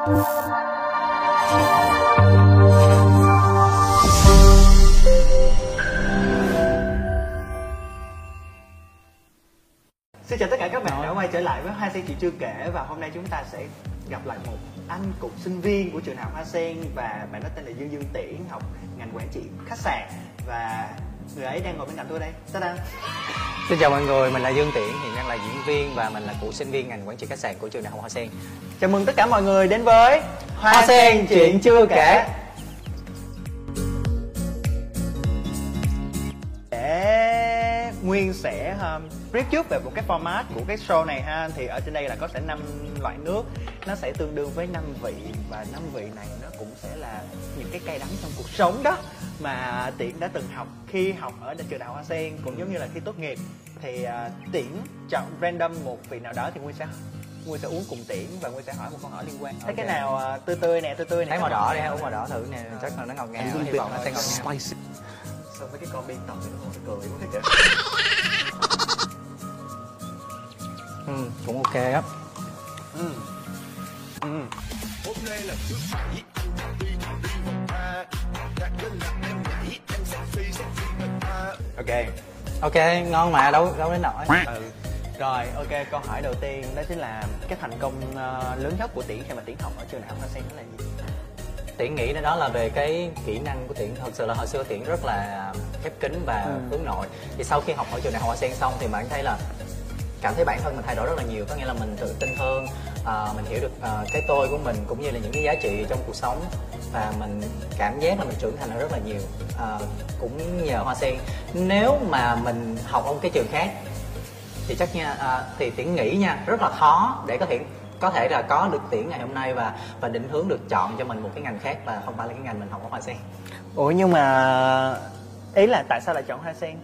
Xin chào tất cả các bạn đã quay trở lại với Hoa Sen Chị Chưa Kể Và hôm nay chúng ta sẽ gặp lại một anh cục sinh viên của trường học Hoa Sen Và bạn đó tên là Dương Dương Tiễn, học ngành quản trị khách sạn Và người ấy đang ngồi bên cạnh tôi đây Ta-da. Xin chào mọi người, mình là Dương Tiễn, hiện đang là diễn viên và mình là cựu sinh viên ngành quản trị khách sạn của trường đại học Hoa Sen. Chào mừng tất cả mọi người đến với Hoa Sen Chuyện Chưa Kể. Để Nguyên sẽ um, trước về một cái format của cái show này ha. Thì ở trên đây là có sẽ năm loại nước. Nó sẽ tương đương với năm vị. Và năm vị này nó cũng sẽ là những cái cay đắng trong cuộc sống đó Mà Tiễn đã từng học khi học ở trường đại học Hoa Sen Cũng giống như là khi tốt nghiệp. Thì uh, Tiễn chọn random một vị nào đó thì Nguyên sẽ Nguyên sẽ uống cùng Tiễn và Nguyên sẽ hỏi một câu hỏi liên quan. Thấy cái Ok. nào uh, tươi tươi nè, tươi tươi nè. Thấy màu cái đỏ đi ha, uống màu đỏ thử nè, chắc là nó ngọt ngào, hy vọng nó sẽ ngọt ngào. Xong mấy cái con biên tập thì nó ngồi cười quá kìa Ừ, cũng ok á. Ừ. Ừ. Ok. Ok, ngon mà, đâu đâu đến nổi. Ừ. Rồi, ok, câu hỏi đầu tiên đó chính là cái thành công ờ, lớn nhất của Tiễn khi mà Tiễn học ở trường đại học Hoa Sen đó là gì? Tiễn nghĩ đó là về cái kỹ năng của Tiễn Thật sự là hồi xưa Tiễn rất là khép kín và Ừ. hướng nội Thì sau khi học ở trường đại học Hoa Sen xong thì bạn thấy là cảm thấy bản thân mình thay đổi rất là nhiều. Có nghĩa là mình tự tin hơn à, mình hiểu được à, cái tôi của mình cũng như là những cái giá trị trong cuộc sống. Và mình cảm giác là mình trưởng thành rất là nhiều à, cũng nhờ hoa sen. Nếu mà mình học ở một cái trường khác thì chắc nha à, thì tiễn nghĩ nha rất là khó để có thể có thể là có được tiễn ngày hôm nay và và định hướng được chọn cho mình một cái ngành khác và không phải là cái ngành mình học ở hoa sen. Ủa nhưng mà ý là tại sao lại chọn Hoa Sen?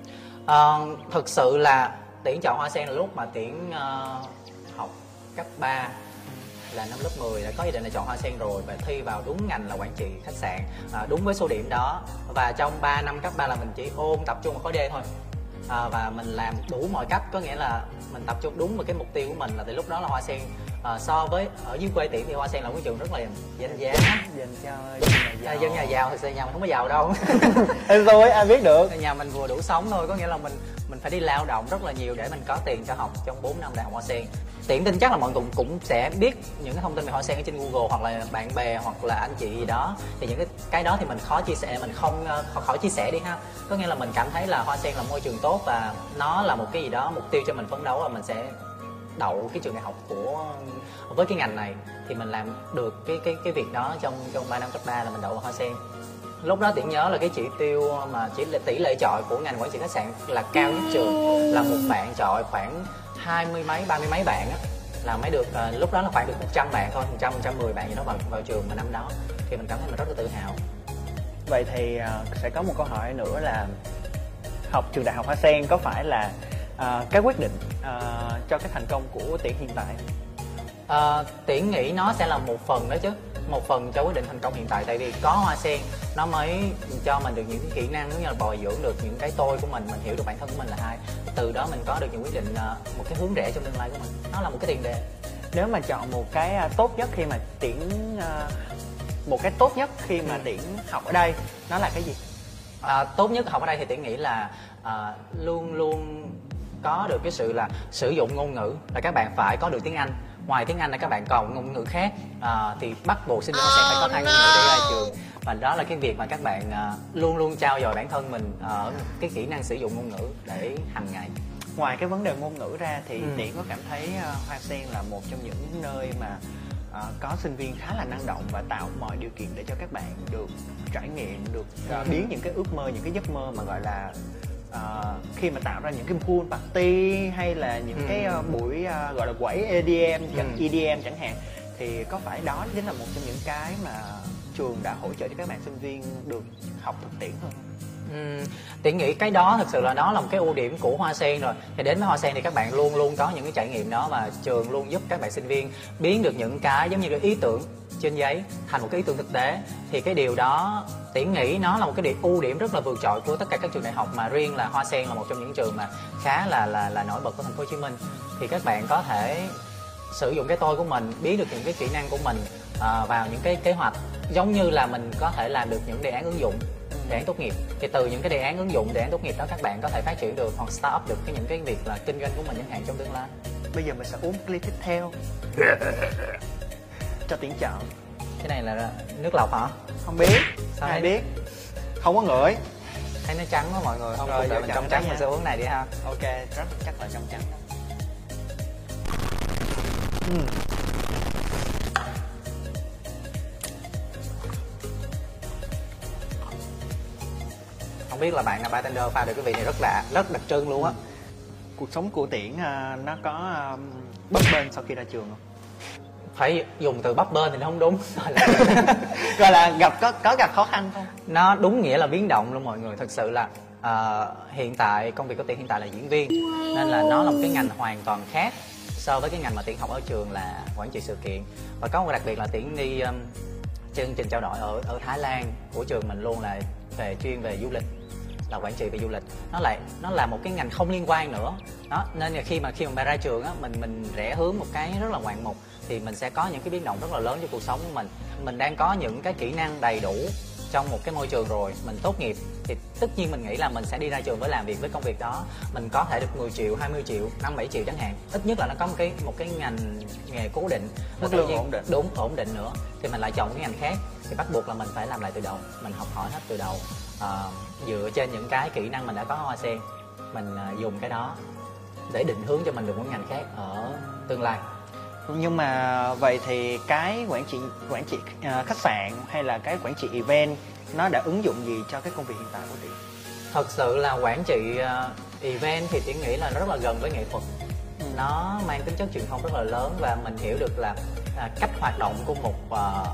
Ờ, thực sự là tiễn chọn hoa sen là lúc mà tiễn uh, ờ, học cấp 3 là năm lớp 10 đã có ý định là chọn hoa sen rồi và thi vào đúng ngành là quản trị khách sạn à, đúng với số điểm đó. Và trong 3 năm cấp 3 là mình chỉ ôn tập trung vào khối D thôi. À, và mình làm đủ mọi cách có nghĩa là mình tập trung đúng vào cái mục tiêu của mình là từ lúc đó là hoa sen à, so với ở dưới quê tiễn thì hoa sen là một cái trường rất là danh giá. Dành cho dân nhà à, giàu. dân nhà giàu thực sự nhà mình không có giàu đâu. Ê, rồi ai biết được. Nhà mình vừa đủ sống thôi có nghĩa là mình mình phải đi lao động rất là nhiều để mình có tiền cho học trong 4 năm đại học hoa sen. Tiện tin chắc là mọi người cũng cũng sẽ biết những cái thông tin về hoa sen ở trên google hoặc là bạn bè hoặc là anh chị gì đó. Thì những cái cái đó thì mình khó chia sẻ mình không ờ, khỏi, khỏi chia sẻ đi ha. Có nghĩa là mình cảm thấy là hoa sen là môi trường tốt và nó là một cái gì đó mục tiêu cho mình phấn đấu là mình sẽ đậu cái trường đại học của với cái ngành này thì mình làm được cái cái cái việc đó trong trong 3 năm cấp 3 là mình đậu ở hoa sen. Lúc đó tiễn nhớ là cái chỉ tiêu mà chỉ là tỷ lệ chọi của ngành quản trị khách sạn là cao nhất trường là một bạn chọi khoảng hai mươi mấy ba mươi mấy bạn á. Là mới được ờ, lúc đó là khoảng được 100 bạn thôi 100 110 bạn gì đó vào vào trường mà năm đó. Thì mình cảm thấy mình rất là tự hào. Vậy thì uh, sẽ có một câu hỏi nữa là học trường đại học Hoa Sen có phải là ờ, cái quyết định ờ, cho cái thành công của Tiễn hiện tại? Ờ, Tiễn nghĩ nó sẽ là một phần đó chứ một phần cho quyết định thành công hiện tại tại vì có hoa sen nó mới cho mình được những cái kỹ năng cũng như là bồi dưỡng được những cái tôi của mình mình hiểu được bản thân của mình là ai từ đó mình có được những quyết định ờ, một cái hướng rẽ trong tương lai của mình nó là một cái tiền đề Nếu mà chọn một cái ờ, tốt nhất khi mà Tiễn ờ, một cái tốt nhất khi mà Ừ. Tiễn học ở đây nó là cái gì? À, tốt nhất học ở đây thì tiễn nghĩ là à, luôn luôn có được cái sự là sử dụng ngôn ngữ là các bạn phải có được tiếng Anh. Ngoài tiếng Anh là các bạn còn ngôn ngữ khác. À, thì bắt buộc sinh viên hoa sen phải có hai ngôn ngữ để ra trường. và đó là cái việc mà các bạn à, luôn luôn trao dồi bản thân mình ở cái kỹ năng sử dụng ngôn ngữ để hàng ngày. Ngoài cái vấn đề ngôn ngữ ra thì Ừ. Tiễn có cảm thấy ờ, Hoa Sen là một trong những nơi mà ờ, có sinh viên khá là năng động và tạo mọi điều kiện để cho các bạn được trải nghiệm, được Ừ. biến những cái ước mơ, những cái giấc mơ mà gọi là ờ, khi mà tạo ra những cái pool party hay là những Ừ. cái ờ, buổi ờ, gọi là quẩy EDM, chẳng Ừ. EDM chẳng hạn thì có phải đó chính là một trong những cái mà trường đã hỗ trợ cho các bạn sinh viên được học thực tiễn hơn? Ừm, Tiễn nghĩ cái đó thực sự là đó là một cái ưu điểm của Hoa Sen rồi Thì đến với Hoa Sen thì các bạn luôn luôn có những cái trải nghiệm đó Và trường luôn giúp các bạn sinh viên biến được những cái giống như cái ý tưởng trên giấy thành một cái ý tưởng thực tế. Thì cái điều đó Tiễn nghĩ nó là một cái điểm ưu điểm rất là vượt trội của tất cả các trường đại học Mà riêng là Hoa Sen là một trong những trường mà khá là là là nổi bật của thành phố Hồ Chí Minh. Thì các bạn có thể sử dụng cái tôi của mình biết được những cái kỹ năng của mình à, vào những cái kế hoạch giống như là mình có thể làm được những đề án ứng dụng đề án tốt nghiệp. Thì từ những cái đề án ứng dụng đề án tốt nghiệp đó các bạn có thể phát triển được hoặc start up được cái những cái việc là kinh doanh của mình chẳng hạn trong tương lai. Bây giờ mình sẽ uống ly tiếp theo cho tiến chọn. Cái này là nước lọc hả? Không biết. Sao ai thấy- biết? Không có ngửi. Thấy nó trắng quá mọi người không Rồi, đợi mình trong trắng mình nha. sẽ uống này đi ha. Ok rất chắc là trong trắng. Đó ừ. không biết là bạn là bartender pha được cái vị này rất là rất đặc trưng luôn á. Cuộc sống của tiễn à, nó có à, bấp bênh sau khi ra trường không phải dùng từ bắp bên thì nó không đúng. Gọi là- gọi là gặp có có gặp khó khăn không nó đúng nghĩa là biến động luôn mọi người. Thật sự là ờ, hiện tại công việc của tiện hiện tại là diễn viên nên là nó là một cái ngành hoàn toàn khác so với cái ngành mà tiện học ở trường là quản trị sự kiện. Và có một đặc biệt là tiện đi um, chương trình trao đổi ở ở Thái Lan của trường mình luôn là về chuyên về du lịch là quản trị về du lịch. Nó lại nó là một cái ngành không liên quan nữa. Đó nên là khi mà khi mà ra trường á mình mình rẽ hướng một cái rất là ngoạn mục thì mình sẽ có những cái biến động rất là lớn trong cuộc sống của mình. Mình đang có những cái kỹ năng đầy đủ trong một cái môi trường rồi mình tốt nghiệp thì tất nhiên mình nghĩ là mình sẽ đi ra trường với làm việc với công việc đó. Mình có thể được 10 triệu 20 triệu 5 7 triệu chẳng hạn. Ít nhất là nó có một cái một cái ngành nghề cố định. Mức lương ổn định. đúng ổn định nữa. Thì mình lại chọn cái ngành khác. Thì bắt buộc là mình phải làm lại từ đầu. Mình học hỏi hết từ đầu. Ờ, dựa trên những cái kỹ năng mình đã có hoa sen mình ờ, dùng cái đó để định hướng cho mình được một ngành khác ở tương lai nhưng mà vậy thì cái quản trị quản trị à, khách sạn hay là cái quản trị event nó đã ứng dụng gì cho cái công việc hiện tại của chị? Thật sự là quản trị ờ, event thì tiến nghĩ là nó rất là gần với nghệ thuật. Nó mang tính chất truyền thông rất là lớn và mình hiểu được là à, cách hoạt động của một ờ,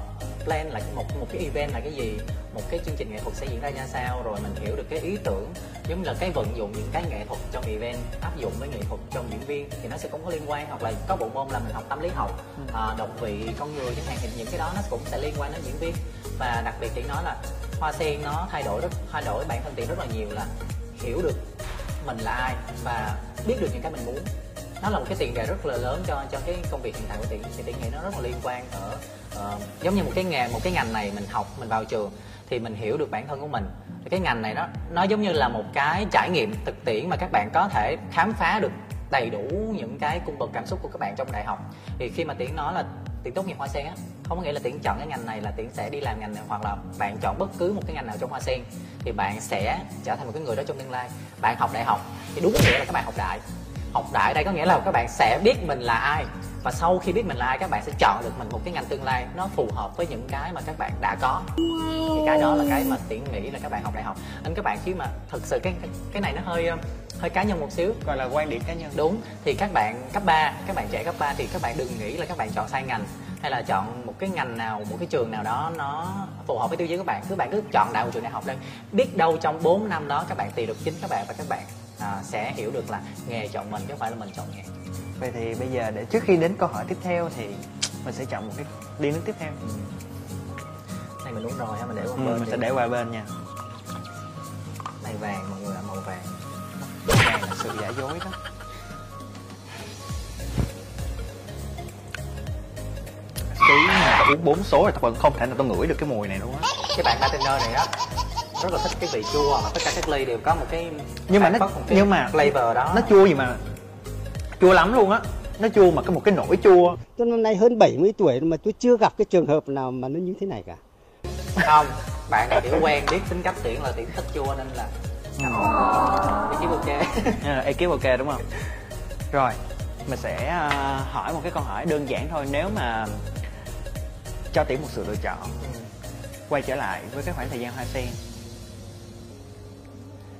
plan là một một cái event là cái gì? Một cái chương trình nghệ thuật sẽ diễn ra ra sao? Rồi mình hiểu được cái ý tưởng giống là cái vận dụng những cái nghệ thuật trong event áp dụng với nghệ thuật trong diễn viên thì nó sẽ cũng có liên quan. Hoặc là có bộ môn là mình học tâm lý học à, động vị con người chẳng hạn thì những cái đó nó cũng sẽ liên quan đến diễn viên. Và đặc biệt chị nói là hoa sen nó thay đổi rất thay đổi bản thân tiền rất là nhiều là hiểu được mình là ai và biết được những cái mình muốn. Nó là một cái tiền đề rất là lớn cho cho cái công việc hiện tại của tiền thì tiền nghĩ nó rất là liên quan ở Ờ, giống như một cái nghề, một cái ngành này mình học, mình vào trường thì mình hiểu được bản thân của mình. Thì cái ngành này nó nó giống như là một cái trải nghiệm thực tiễn mà các bạn có thể khám phá được đầy đủ những cái cung bậc cảm xúc của các bạn trong đại học. Thì khi mà tiến nói là tiến tốt nghiệp hoa sen á, không có nghĩa là tiến chọn cái ngành này là tiến sẽ đi làm ngành này, hoặc là bạn chọn bất cứ một cái ngành nào trong hoa sen thì bạn sẽ trở thành một cái người đó trong tương lai. Bạn học đại học thì đúng nghĩa là các bạn học đại học đại đây có nghĩa là các bạn sẽ biết mình là ai và sau khi biết mình là ai các bạn sẽ chọn được mình một cái ngành tương lai nó phù hợp với những cái mà các bạn đã có thì cái đó là cái mà tiện nghĩ là các bạn học đại học nên các bạn khi mà thực sự cái cái, này nó hơi ờ, hơi cá nhân một xíu gọi là quan điểm cá nhân đúng thì các bạn cấp 3 các bạn trẻ cấp 3 thì các bạn đừng nghĩ là các bạn chọn sai ngành hay là chọn một cái ngành nào một cái trường nào đó nó phù hợp với tiêu chí của bạn cứ bạn cứ chọn đại một trường đại học đây biết đâu trong 4 năm đó các bạn tìm được chính các bạn và các bạn à, sẽ hiểu được là nghề chọn mình chứ không phải là mình chọn nghề. Vậy thì bây giờ để trước khi đến câu hỏi tiếp theo thì mình sẽ chọn một cái ly nước tiếp theo. Này mình uống rồi ha mình để qua ừ, bên mình đi. sẽ để qua bên nha. Này vàng mọi người ạ màu vàng. Này là sự giả dối đó. Tí mà uống bốn số rồi tao vẫn không thể nào tao ngửi được cái mùi này luôn á. Cái bạn bartender này đó rất là thích cái vị chua mà tất cả các ly đều có một cái nhưng mà nó nhưng mà flavor đó. nó chua gì mà? Chua lắm luôn á. Nó chua mà cái một cái nỗi chua. Tôi năm nay hơn 70 tuổi mà tôi chưa gặp cái trường hợp nào mà nó như thế này cả. không bạn này kiểu quen biết tính cách tiện là tiện thích chua nên là vị trí ok. À, ekip ok đúng không? Rồi mình sẽ à, hỏi một cái câu hỏi đơn giản thôi. Nếu mà cho tiễn một sự lựa chọn quay trở lại với cái khoảng thời gian hoa sen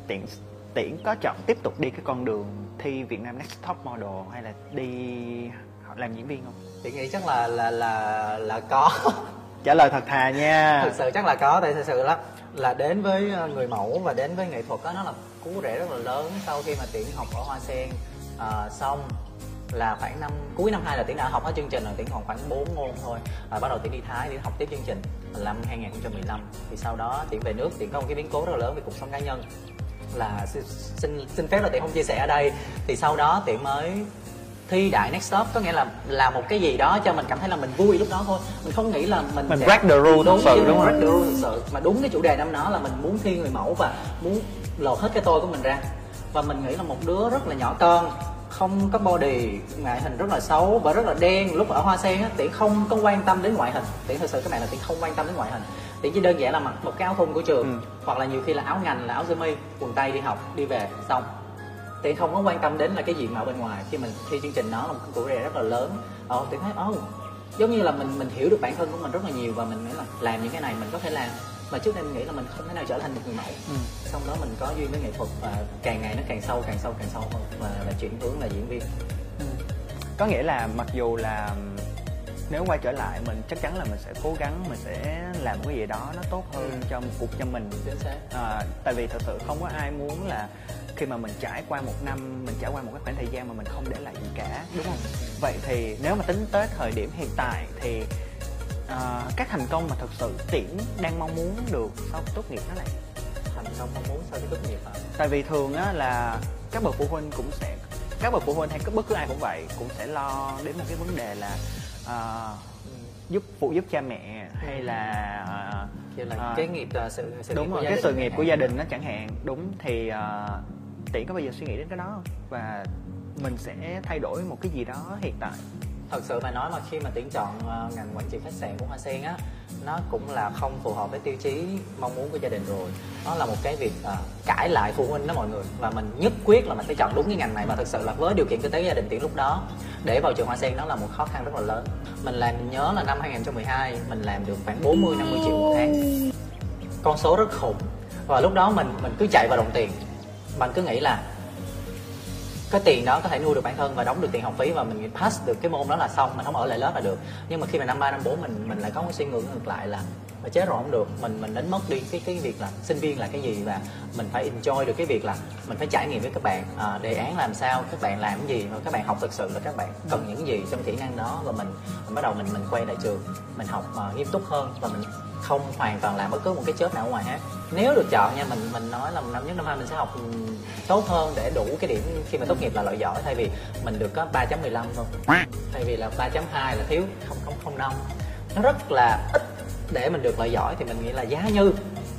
tiễn tiễn có chọn tiếp tục đi cái con đường thi Việt Nam Next Top Model hay là đi làm diễn viên không? Tiện nghĩ chắc là là là là có. Trả lời thật thà nha. Thực sự chắc là có tại thực sự là là đến với ờ, người mẫu và đến với nghệ thuật đó nó là cú rễ rất là lớn sau khi mà tiễn học ở hoa sen. Ờ, xong là khoảng năm cuối năm hai là tiễn đã học hết chương trình rồi tiễn còn khoảng 4 môn thôi. Rồi bắt đầu tiễn đi thái tiễn học tiếp chương trình. Năm 2015 thì sau đó tiễn về nước tiễn có một cái biến cố rất là lớn về cuộc sống cá nhân là xin xin, phép là tiễn không chia sẻ ở đây. Thì sau đó tiễn mới thi đại next stop có nghĩa là là một cái gì đó cho mình cảm thấy là mình vui lúc đó thôi. Mình không nghĩ là mình Mình sẽ- break the rule thật sự, đúng không? break the rule thật sự. Mà đúng cái chủ đề năm đó là mình muốn thi người mẫu và muốn lột hết cái tôi của mình ra. Và mình nghĩ là một đứa rất là nhỏ con không có body ngoại hình rất là xấu và rất là đen. Lúc ở hoa sen á tiễn không có quan tâm đến ngoại hình. Tiễn thật sự các bạn là tiễn không quan tâm đến ngoại hình tiễn chỉ đơn giản là mặc một cái áo thun của trường Ừ. hoặc là nhiều khi là áo ngành là áo sơ mi quần tây đi học đi về xong. Tiện không có quan tâm đến là cái diện mạo bên ngoài. Khi mình thi chương trình đó là một cái củ rè rất là lớn. Ờ tiện thấy oh giống như là mình mình hiểu được bản thân của mình rất là nhiều và mình nghĩ là làm những cái này mình có thể làm. Mà trước đây mình nghĩ là mình không thể nào trở thành một người mẫu. Ừ. xong đó mình có duyên với nghệ thuật và càng ngày nó càng sâu càng sâu càng sâu hơn. Và, và chuyển hướng là diễn viên. Có nghĩa là mặc dù là nếu quay trở lại mình chắc chắn là mình sẽ cố gắng mình sẽ làm cái gì đó nó tốt hơn Ừ. cho cuộc cho mình. À, tại vì thật sự không có ai muốn là khi mà mình trải qua một năm mình trải qua một cái khoảng thời gian mà mình không để lại gì cả đúng không? Vậy thì nếu mà tính tới thời điểm hiện tại thì à, các thành công mà thật sự tiễn đang mong muốn được sau khi tốt nghiệp đó là thành công mong muốn sau khi tốt nghiệp à tại vì thường á là các bậc phụ huynh cũng sẽ các bậc phụ huynh hay bất cứ ai cũng vậy cũng sẽ lo đến một cái vấn đề là à, giúp phụ giúp cha mẹ hay là à, kiểu là à, cái nghiệp à, sự, sự đúng nghiệp rồi của cái sự nghiệp của gia đình nó chẳng hạn. Đúng thì à, tiễn có bao giờ suy nghĩ đến cái đó không? Và mình sẽ thay đổi một cái gì đó hiện tại thật sự mà nói mà khi mà tuyển chọn ờ, ngành quản trị khách sạn của hoa sen á nó cũng là không phù hợp với tiêu chí mong muốn của gia đình rồi. Nó là một cái việc ờ, cãi lại phụ huynh đó mọi người. Và mình nhất quyết là mình phải chọn đúng cái ngành này và thật sự là với điều kiện kinh tế gia đình tuyển lúc đó để vào trường hoa sen nó là một khó khăn rất là lớn. Mình làm mình nhớ là năm 2012 mình làm được khoảng 40 50 triệu một tháng. Con số rất khủng. Và lúc đó mình mình cứ chạy vào đồng tiền. Mình cứ nghĩ là cái tiền đó có thể nuôi được bản thân và đóng được tiền học phí và mình pass được cái môn đó là xong mình không ở lại lớp là được. Nhưng mà khi mà năm ba năm bốn mình mình lại có cái suy ngược ngược lại là mà chết rồi không được mình mình đánh mất đi cái cái việc là sinh viên là cái gì và mình phải enjoy được cái việc là mình phải trải nghiệm với các bạn à, đề án làm sao các bạn làm cái gì và các bạn học thực sự là các bạn cần những gì trong kỹ năng đó. Và mình mình bắt đầu mình mình quay lại trường mình học uh, nghiêm túc hơn và mình không hoàn toàn làm bất cứ một cái chớp nào ở ngoài hết nếu được chọn nha, mình mình nói là năm nhất, năm hai mình sẽ học ừ, tốt hơn để đủ cái điểm khi mà tốt nghiệp là loại giỏi. Thay vì mình được có 3.15 thôi. Thay vì là 3.2 là thiếu không không không năm. Nó rất là ít để mình được loại giỏi thì mình nghĩ là giá như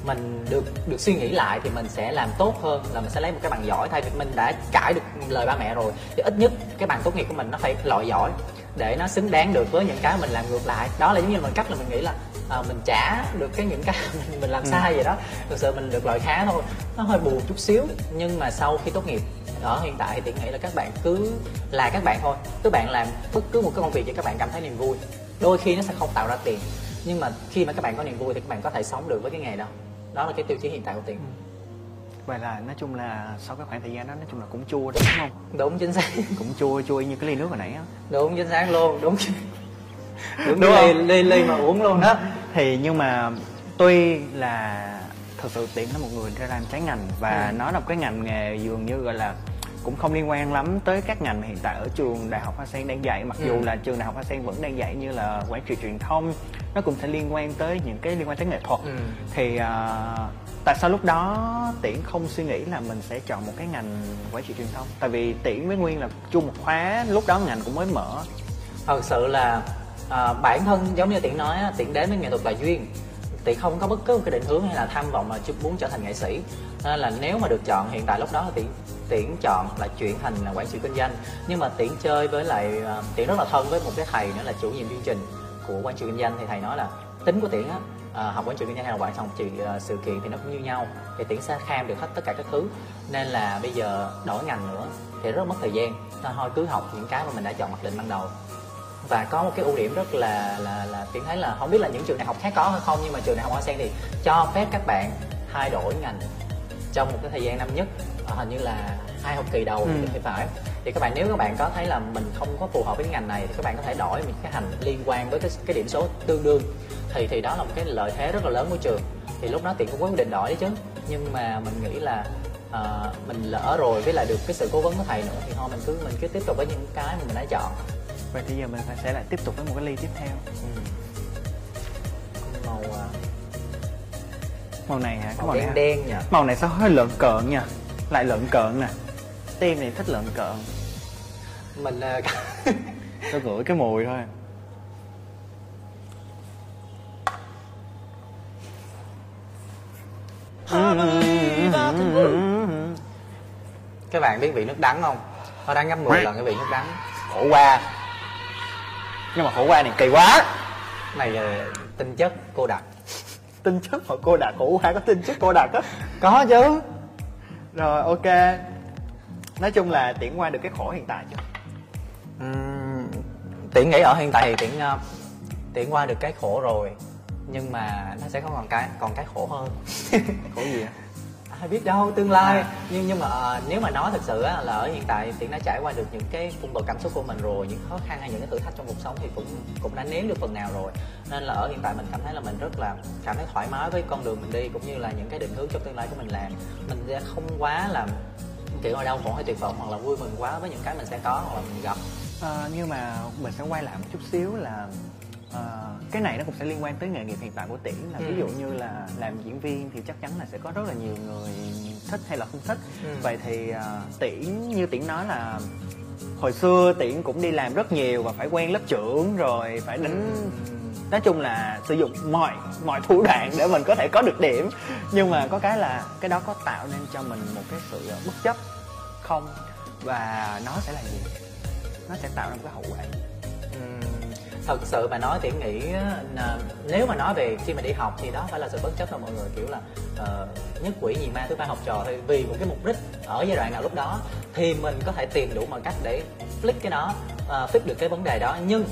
mình được được suy nghĩ lại thì mình sẽ làm tốt hơn, là mình sẽ lấy một cái bằng giỏi. Thay vì mình đã cãi được lời ba mẹ rồi thì ít nhất cái bằng tốt nghiệp của mình nó phải loại giỏi để nó xứng đáng được với những cái mình làm ngược lại. Đó là giống như mình cách là mình nghĩ là à, mình trả được cái những cái mình, mình làm sai vậy đó. Thực sự mình được loại khá thôi. Nó hơi buồn chút xíu nhưng mà sau khi tốt nghiệp ở hiện tại thì tiện nghĩ là các bạn cứ là các bạn thôi. Các bạn làm bất cứ một cái công việc cho các bạn cảm thấy niềm vui. Đôi khi nó sẽ không tạo ra tiền nhưng mà khi mà các bạn có niềm vui thì các bạn có thể sống được với cái nghề đó. Đó là cái tiêu chí hiện tại của tiền vậy là nói chung là sau cái khoảng thời gian đó nói chung là cũng chua đó đúng không? Đúng chính xác. Cũng chua chua như cái ly nước hồi nãy á. Đúng chính xác luôn đúng đúng, Đúng ly ly mà uống luôn đó. Thì nhưng mà tuy là thật sự tiện là một người ra làm trái ngành và Ừ. nó là một cái ngành nghề dường như gọi là cũng không liên quan lắm tới các ngành hiện tại ở trường đại học Hoa Sen đang dạy. Mặc Ừ. dù là trường đại học Hoa Sen vẫn đang dạy như là quản trị truyền thông nó cũng sẽ liên quan tới những cái liên quan tới nghệ thuật. Ừ. thì à, tại sao lúc đó tiễn không suy nghĩ là mình sẽ chọn một cái ngành quản trị truyền thông? Tại vì tiễn với nguyên là chung một khóa lúc đó ngành cũng mới mở. Thật sự là à, bản thân giống như tiện nói tiện đến với nghệ thuật là duyên. Tiện không có bất cứ một cái định hướng hay là tham vọng mà chúc muốn trở thành nghệ sĩ. Nên là nếu mà được chọn hiện tại lúc đó tiện tiện chọn là chuyển thành là quản trị kinh doanh. Nhưng mà tiện chơi với lại à, tiện rất là thân với một cái thầy nữa là chủ nhiệm chương trình của quản trị kinh doanh. Thì thầy nói là tính của tiện á à, học quản trị kinh doanh hay là quản trị à, sự kiện thì nó cũng như nhau. Thì tiện sẽ kham được hết tất cả các thứ. Nên là bây giờ đổi ngành nữa thì rất mất thời gian. Nên thôi cứ học những cái mà mình đã chọn mặc định ban đầu và có một cái ưu điểm rất là là là tiến thấy là không biết là những trường đại học khác có hay không nhưng mà trường đại học hoa sen thì cho phép các bạn thay đổi ngành trong một cái thời gian năm nhất. Ờ, hình như là hai học kỳ đầu Ừ. thì phải. Thì các bạn nếu các bạn có thấy là mình không có phù hợp với cái ngành này thì các bạn có thể đổi một cái ngành liên quan với cái cái điểm số tương đương. Thì thì đó là một cái lợi thế rất là lớn của trường. Thì lúc đó tiện cũng có quyết định đổi đấy chứ. Nhưng mà mình nghĩ là ờ, mình lỡ rồi với lại được cái sự cố vấn của thầy nữa thì thôi mình cứ mình cứ tiếp tục với những cái mà mình đã chọn vậy thì giờ mình phải sẽ lại tiếp tục với một cái ly tiếp theo. Ừ. màu à, màu này hả? Màu này đen hả? đen nhỉ? Màu này sao hơi lợn cợn nha. Lại lợn cợn nè. Tim này thích lợn cợn. Mình ờ, tôi ngửi cái mùi thôi. Các bạn biết vị nước đắng không? Nó đáng gấp 10 lần cái vị nước đắng. Khổ qua nhưng mà khổ qua này kỳ quá. Này ờ, tinh chất cô đặc tinh chất mà cô đạt khổ qua có tinh chất cô đạt á. Có chứ. Rồi ok. Nói chung là tiễn qua được cái khổ hiện tại chưa? Ừm, tiễn nghĩ ở hiện tại thì tiễn ờ, tiễn qua được cái khổ rồi nhưng mà nó sẽ có còn cái còn cái khổ hơn. Khổ gì ạ ai biết đâu tương lai. À. nhưng nhưng mà ờ, nếu mà nói thật sự á, là ở hiện tại tiện đã trải qua được những cái cung bậc cảm xúc của mình rồi những khó khăn hay những cái thử thách trong cuộc sống thì cũng cũng đã nếm được phần nào rồi. Nên là ở hiện tại mình cảm thấy là mình rất là cảm thấy thoải mái với con đường mình đi cũng như là những cái định hướng trong tương lai của mình làm. Mình sẽ không quá là kiểu là đau khổ hay tuyệt vọng hoặc là vui mừng quá với những cái mình sẽ có hoặc là mình gặp. À, nhưng mà mình sẽ quay lại một chút xíu là ờ, cái này nó cũng sẽ liên quan tới nghề nghiệp hiện tại của tiễn là Ừ. ví dụ như là làm diễn viên thì chắc chắn là sẽ có rất là nhiều người thích hay là không thích. Ừ. vậy thì ờ, tiễn như tiễn nói là hồi xưa tiễn cũng đi làm rất nhiều và phải quen lớp trưởng rồi phải đánh nói chung là sử dụng mọi mọi thủ đoạn để mình có thể có được điểm. Nhưng mà có cái là cái đó có tạo nên cho mình một cái sự bất chấp không? Và nó sẽ là gì? Nó sẽ tạo ra một cái hậu quả thật sự mà nói thì nghĩ nếu mà nói về khi mà đi học thì đó phải là sự bất chấp mà mọi người kiểu là uh, nhất quỷ nhì ma thứ ba học trò thì vì một cái mục đích ở giai đoạn nào lúc đó thì mình có thể tìm đủ mọi cách để flick cái đó uh, fix được cái vấn đề đó. Nhưng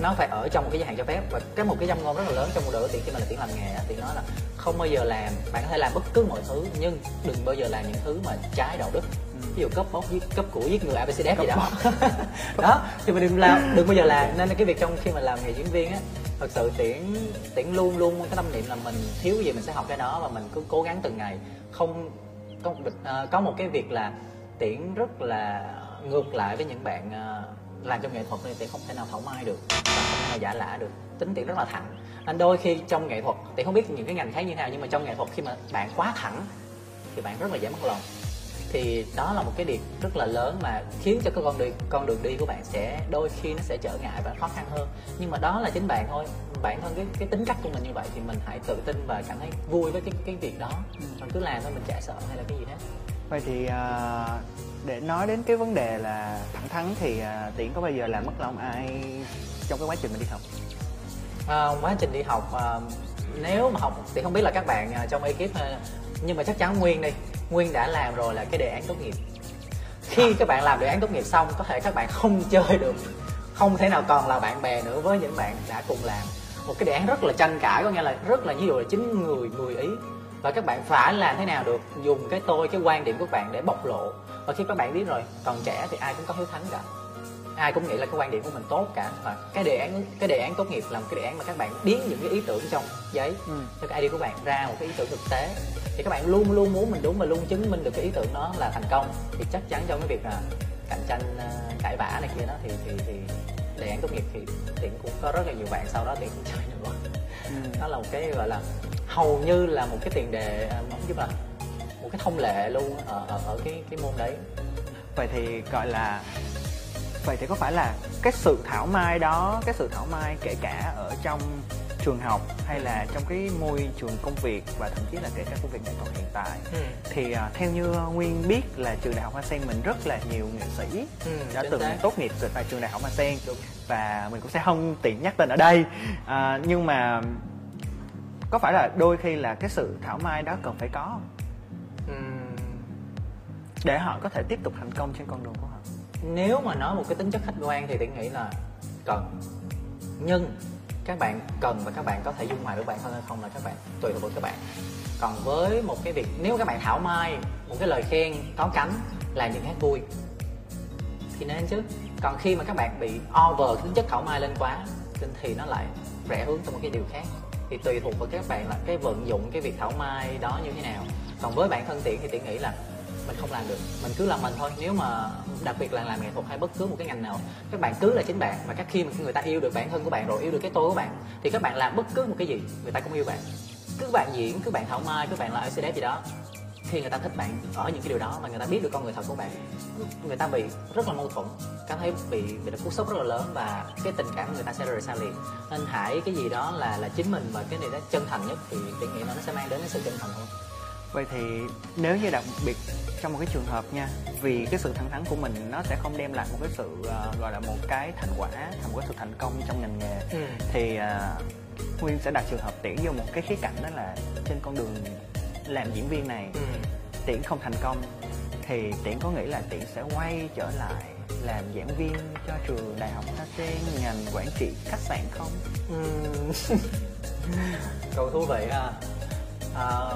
nó phải ở trong một cái giới hạn cho phép. Và cái một cái dâm ngôn rất là lớn trong một đội của khi mà là tiễn làm nghề thì nói là không bao giờ làm bạn có thể làm bất cứ mọi thứ nhưng đừng bao giờ làm những thứ mà trái đạo đức ví dụ cấp bóc giết cấp của giết người abcd gì đó. đó thì mình đừng làm đừng bao giờ làm. Nên cái việc trong khi mà làm nghề diễn viên á thật sự tiễn tiễn luôn luôn cái tâm niệm là mình thiếu gì mình sẽ học cái đó và mình cứ cố gắng từng ngày. Không có một, à, có một cái việc là tiễn rất là ngược lại với những bạn à, làm trong nghệ thuật thì tiễn không thể nào thảo mai được và không thể nào giả lả được. Tính tiễn rất là thẳng. Nên đôi khi trong nghệ thuật tiễn không biết những cái ngành khác như thế nào nhưng mà trong nghệ thuật khi mà bạn quá thẳng thì bạn rất là dễ mất lòng thì đó là một cái điểm rất là lớn mà khiến cho cái con đường con đường đi của bạn sẽ đôi khi nó sẽ trở ngại và khó khăn hơn. Nhưng mà đó là chính bạn thôi. Bản thân cái cái tính cách của mình như vậy thì mình hãy tự tin và cảm thấy vui với cái cái việc đó. Mình cứ làm thôi mình chả sợ hay là cái gì hết. Vậy thì à, để nói đến cái vấn đề là thẳng thắn thì à, tiễn có bao giờ làm mất lòng ai trong cái quá trình mình đi học? À, quá trình đi học à, nếu mà học thì không biết là các bạn à, trong ekip à, nhưng mà chắc chắn nguyên đi. Nguyên đã làm rồi là cái đề án tốt nghiệp. Khi các bạn làm đề án tốt nghiệp xong có thể các bạn không chơi được. Không thể nào còn là bạn bè nữa với những bạn đã cùng làm. Một cái đề án rất là tranh cãi có nghĩa là rất là ví dụ là chín người 10 ý. Và các bạn phải làm thế nào được? Dùng cái tôi cái quan điểm của bạn để bộc lộ. Và khi các bạn biết rồi còn trẻ thì ai cũng có hiếu thắng cả. Ai cũng nghĩ là cái quan điểm của mình tốt cả. Và cái đề án cái đề án tốt nghiệp là một cái đề án mà các bạn biến những cái ý tưởng trong giấy. Ừ. cho cái idea của bạn ra một cái ý tưởng thực tế thì các bạn luôn luôn muốn mình đúng và luôn chứng minh được cái ý tưởng đó là thành công. Thì chắc chắn trong cái việc là cạnh tranh ờ, cãi vã này kia đó thì thì thì đề án tốt nghiệp thì tiện cũng có rất là nhiều bạn sau đó tiện cũng chơi nữa Ừ. đó là một cái gọi là hầu như là một cái tiền đề ờ, nói chung là một cái thông lệ luôn ở ở, ở cái cái môn đấy. Vậy thì gọi là vậy thì có phải là cái sự thảo mai đó cái sự thảo mai kể cả ở trong trường học hay là trong cái môi trường công việc và thậm chí là kể cả công việc nghệ thuật hiện tại Ừ. thì à, theo như nguyên biết là trường đại học hoa sen mình rất là nhiều nghệ sĩ Ừ, đã từng xác. tốt nghiệp từ tại trường đại học hoa sen và mình cũng sẽ không tiện nhắc tên ở đây à, nhưng mà có phải là đôi khi là cái sự thảo mai đó cần phải có không? Ừm, để họ có thể tiếp tục thành công trên con đường của họ nếu mà nói một cái tính chất khách quan thì tiện nghĩ là cần nhưng các bạn cần và các bạn có thể dung hòa được bản thân hay không là các bạn, tùy thuộc vào các bạn. Còn với một cái việc, nếu các bạn thảo mai một cái lời khen có cánh là những hát vui, thì nên chứ. Còn khi mà các bạn bị over tính chất thảo mai lên quá thì nó lại rẽ hướng sang một cái điều khác. Thì tùy thuộc vào các bạn là cái vận dụng cái việc thảo mai đó như thế nào. Còn với bản thân tiện thì tiện nghĩ là mình không làm được. Mình cứ làm mình thôi. Nếu mà đặc biệt là làm nghệ thuật hay bất cứ một cái ngành nào, các bạn cứ là chính bạn. Và các khi mà người ta yêu được bản thân của bạn rồi, yêu được cái tôi của bạn, thì các bạn làm bất cứ một cái gì, người ta cũng yêu bạn. Cứ bạn diễn, cứ bạn thảo mai, cứ bạn là ICD gì đó khi người ta thích bạn ở những cái điều đó và người ta biết được con người thật của bạn. Người ta bị rất là mâu thuẫn, cảm thấy bị bị được cú sốc rất là lớn và cái tình cảm của người ta sẽ rời xa liền. Nên hãy cái gì đó là là chính mình và cái này đó chân thành nhất thì tôi nghĩ nó sẽ mang đến cái sự chân thành thôi vậy thì nếu như đặc biệt trong một cái trường hợp nha vì cái sự thẳng thắn của mình nó sẽ không đem lại một cái sự uh, gọi là một cái thành quả thành một cái sự thành công trong ngành nghề Ừ. thì uh, nguyên sẽ đặt trường hợp tiễn vô một cái khía cạnh đó là trên con đường làm diễn viên này ừ. tiễn không thành công thì tiễn có nghĩ là tiễn sẽ quay trở lại làm giảng viên cho trường đại học Sen ngành quản trị khách sạn không Ừm. câu thú vị ha à,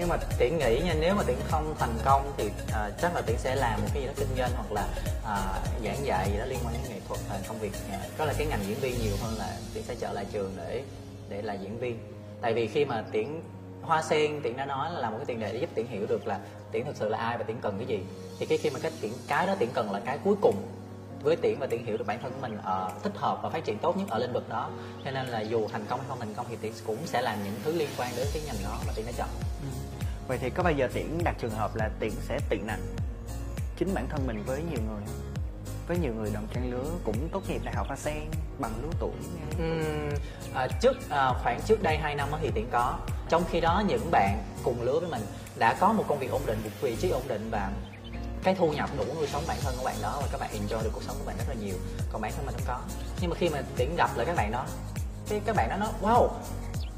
nhưng mà tiễn nghĩ nha nếu mà tiễn không thành công thì à, chắc là tiễn sẽ làm một cái gì đó kinh doanh hoặc là à, giảng dạy gì đó liên quan đến nghệ thuật hay công việc à, có là cái ngành diễn viên nhiều hơn là tiễn sẽ trở lại trường để để là diễn viên. Tại vì khi mà tiễn hoa sen tiễn đã nói là làm một cái tiền đề để giúp tiễn hiểu được là tiễn thực sự là ai và tiễn cần cái gì. Thì cái khi mà cái tiễn cái đó tiễn cần là cái cuối cùng với tiễn và tiễn hiểu được bản thân của mình ờ, thích hợp và phát triển tốt nhất ở lĩnh vực đó. Cho nên là dù thành công hay không thành công thì tiễn cũng sẽ làm những thứ liên quan đến cái ngành đó mà tiễn đã chọn. Ừ vậy thì có bao giờ tiễn đặt trường hợp là tiễn sẽ tị nạnh chính bản thân mình với nhiều người không? với nhiều người đồng trang lứa cũng tốt nghiệp đại học Hoa Sen bằng lứa tuổi ừ, à, trước à, khoảng trước đây 2 năm thì tiễn có. Trong khi đó những bạn cùng lứa với mình đã có một công việc ổn định một vị trí ổn định và cái thu nhập đủ nuôi sống bản thân của bạn đó và các bạn enjoy được cuộc sống của bạn rất là nhiều. Còn bản thân mình không có. Nhưng mà khi mà tiễn gặp lại các bạn đó thì các bạn đó nói wow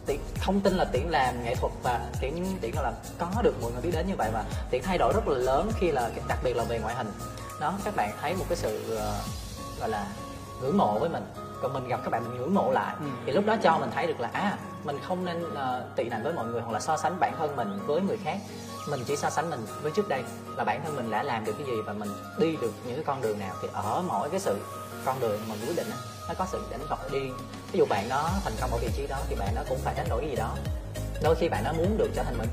tiễn không tin là tiễn làm nghệ thuật và tiễn tiễn là có được mọi người biết đến như vậy và tiễn thay đổi rất là lớn khi là đặc biệt là về ngoại hình. Đó các bạn thấy một cái sự ờ, gọi là ngưỡng mộ với mình. Còn mình gặp các bạn mình ngưỡng mộ lại Ừ. thì lúc đó cho mình thấy được là à mình không nên ờ, tị nạnh với mọi người hoặc là so sánh bản thân mình với người khác. Mình chỉ so sánh mình với trước đây là bản thân mình đã làm được cái gì và mình đi được những cái con đường nào. Thì ở mỗi cái sự con đường mà mình quyết định nó có sự đánh đổi đi. Ví dụ bạn đó thành công ở vị trí đó thì bạn nó cũng phải đánh đổi cái gì đó. Đôi khi bạn nó muốn được trở thành mình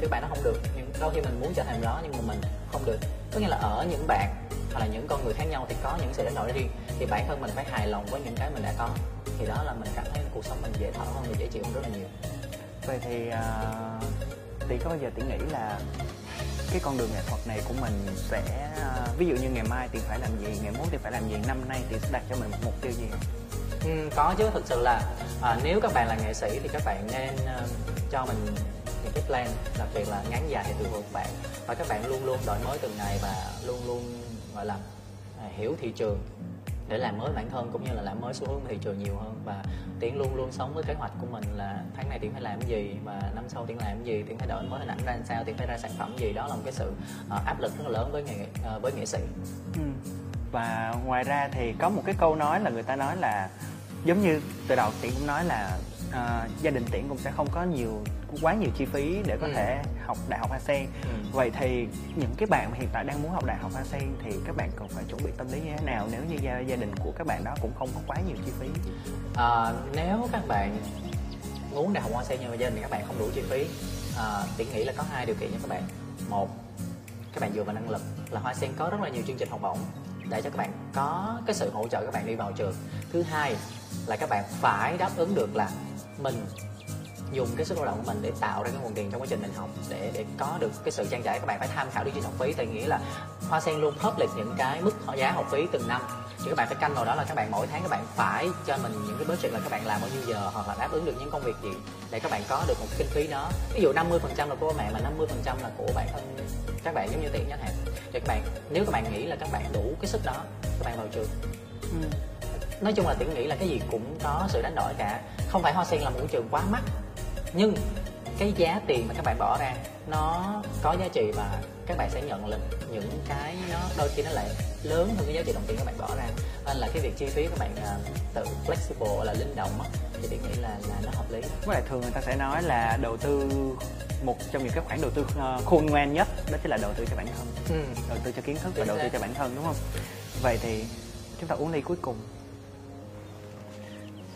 nhưng bạn nó không được nhưng đôi khi mình muốn trở thành đó nhưng mà mình không được. Có nghĩa là ở những bạn hoặc là những con người khác nhau thì có những sự đánh đổi riêng. Thì bản thân mình phải hài lòng với những cái mình đã có. Thì đó là mình cảm thấy cuộc sống mình dễ thở hơn và dễ chịu hơn rất là nhiều. Vậy thì à, uh, tỷ có bao giờ tỷ nghĩ là cái con đường nghệ thuật này của mình sẽ à, ví dụ như ngày mai thì phải làm gì ngày mốt thì phải làm gì năm nay thì sẽ đặt cho mình một mục tiêu gì Ừ, có chứ. Thực sự là à, nếu các bạn là nghệ sĩ thì các bạn nên uh, cho mình những cái plan đặc biệt là ngắn dài thì tùy thuộc bạn. Và các bạn luôn luôn đổi mới từng ngày và luôn luôn gọi là à, hiểu thị trường để làm mới bản thân cũng như là làm mới xu hướng thị trường nhiều hơn. Và tiến luôn luôn sống với kế hoạch của mình là tháng này tiến phải làm cái gì và năm sau tiến làm cái gì, tiến phải đổi mới hình ảnh ra làm sao, tiến phải ra sản phẩm gì. Đó là một cái sự ờ, áp lực rất là lớn với nghệ ờ, với nghệ sĩ. Ừ. và ngoài ra thì có một cái câu nói là người ta nói là, giống như từ đầu tiến cũng nói là à, gia đình tiễn cũng sẽ không có nhiều quá nhiều chi phí để có Ừ. thể học đại học Hoa Sen Ừ. vậy thì những cái bạn mà hiện tại đang muốn học đại học Hoa Sen thì các bạn cần phải chuẩn bị tâm lý như thế nào? Nếu như gia, gia đình của các bạn đó cũng không có quá nhiều chi phí? À, nếu các bạn muốn đại học hoa sen nhưng mà gia đình các bạn không đủ chi phí à, tiện nghĩ là có hai điều kiện cho các bạn. Một các bạn dựa vào năng lực là hoa sen có rất là nhiều chương trình học bổng để cho các bạn có cái sự hỗ trợ các bạn đi vào trường. Thứ hai là các bạn phải đáp ứng được là mình dùng cái sức lao động của mình để tạo ra cái nguồn tiền trong quá trình mình học để để có được cái sự trang trải. Các bạn phải tham khảo đi chi học phí, tại nghĩa là hoa sen luôn public những cái mức giá học phí từng năm. Thì các bạn phải canh vào đó là các bạn mỗi tháng các bạn phải cho mình những cái budget là các bạn làm bao nhiêu giờ hoặc là đáp ứng được những công việc gì để các bạn có được một cái kinh phí đó. Ví dụ 50% là của mẹ mà 50% là của bản thân các bạn, giống như tiện nhất hạn. Thì các bạn, nếu các bạn nghĩ là các bạn đủ cái sức đó, các bạn vào trường. Ừ nói chung là tiễn nghĩ là cái gì cũng có sự đánh đổi cả. Không phải hoa sen là một cái trường quá mắc nhưng cái giá tiền mà các bạn bỏ ra nó có giá trị và các bạn sẽ nhận được những cái nó đôi khi nó lại lớn hơn cái giá trị đồng tiền các bạn bỏ ra. Nên là cái việc chi phí các bạn à, tự flexible là linh động á thì tiễn nghĩ là là nó hợp lý. Với lại thường người ta sẽ nói là đầu tư một trong những cái khoản đầu tư ờ, khôn ngoan nhất đó chính là đầu tư cho bản thân. Ừ. đầu tư cho kiến thức và Chính đầu tư cho bản thân đúng không? Vậy thì chúng ta uống ly cuối cùng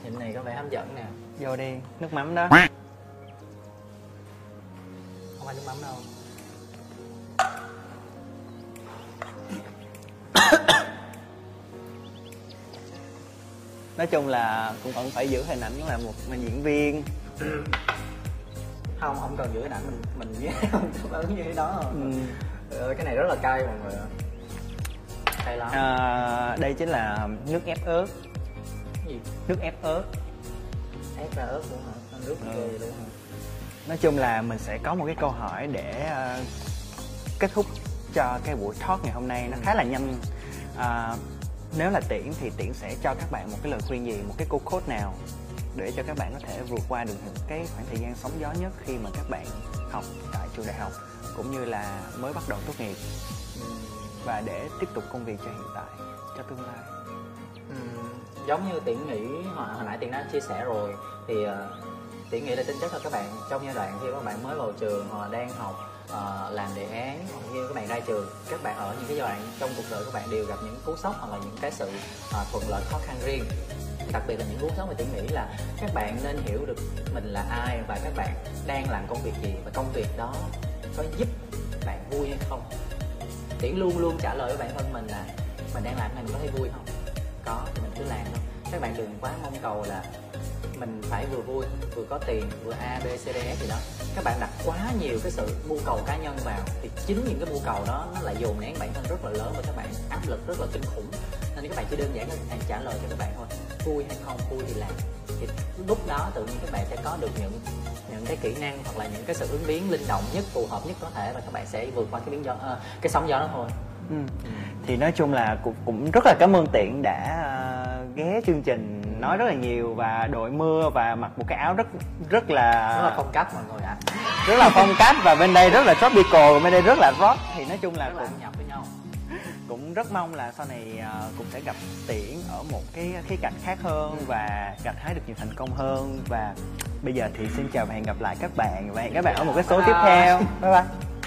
hình này có vẻ hấp dẫn nè. Vô đi nước mắm đó. Không phải nước mắm đâu. Nói chung là cũng vẫn phải giữ hình ảnh là một diễn viên. Không không cần giữ hình ảnh mình mình với không ứng như thế đó. Ừ. ừ. cái này rất là cay mọi người ạ. cay lắm. À, đây chính là nước ép ớt gì? Nước ép ớt. Ép ra ớt luôn hả? Nước Ừ. ghê luôn hả? Nói chung là mình sẽ có một cái câu hỏi để ờ, kết thúc cho cái buổi talk ngày hôm nay. Nó khá là nhanh. À, nếu là tiễn thì tiễn sẽ cho các bạn một cái lời khuyên gì một cái câu code nào để cho các bạn có thể vượt qua được những cái khoảng thời gian sóng gió nhất khi mà các bạn học tại trường đại học cũng như là mới bắt đầu tốt nghiệp? Và để tiếp tục công việc cho hiện tại cho tương lai giống như tiễn nghĩ hồi, hồi nãy tiễn đã chia sẻ rồi thì uh, tiễn nghĩ là tính chất là các bạn trong giai đoạn khi các bạn mới vào trường hoặc là đang học uh, làm đề án hoặc như các bạn ra trường các bạn ở những cái giai đoạn trong cuộc đời các bạn đều gặp những cú sốc hoặc là những cái sự uh, thuận lợi khó khăn riêng. Đặc biệt là những cú sốc mà tiễn nghĩ là các bạn nên hiểu được mình là ai và các bạn đang làm công việc gì và công việc đó có giúp bạn vui hay không. Tiễn luôn luôn trả lời với bản thân mình là mình đang làm này mình có thấy vui không? Có thì mình cứ làm thôi. Các bạn đừng quá mong cầu là mình phải vừa vui vừa có tiền vừa a b c d e gì đó. Các bạn đặt quá nhiều cái sự mưu cầu cá nhân vào thì chính những cái mưu cầu đó nó lại dồn nén bản thân rất là lớn và các bạn áp lực rất là kinh khủng. Nên các bạn chỉ đơn giản là trả lời cho các bạn thôi vui hay không vui thì làm. Thì lúc đó tự nhiên các bạn sẽ có được những những cái kỹ năng hoặc là những cái sự ứng biến linh động nhất phù hợp nhất có thể và các bạn sẽ vượt qua cái biến gió uh, ờ, cái sóng gió đó thôi. Ừ. thì nói chung là cũng cũng rất là cảm ơn tiện đã ờ, ghé chương trình nói rất là nhiều và đội mưa và mặc một cái áo rất rất là rất là phong cách mọi người ạ. Rất là phong cách và bên đây rất là tropical bên đây rất là rock. Thì nói chung là rất là cũng ăn nhập với nhau. cũng rất mong là sau này ờ, cũng sẽ gặp tiễn ở một cái khía cạnh khác hơn và gặt hái được nhiều thành công hơn. Và bây giờ thì xin chào và hẹn gặp lại các bạn và hẹn các bạn ở một cái số tiếp theo. Bye bye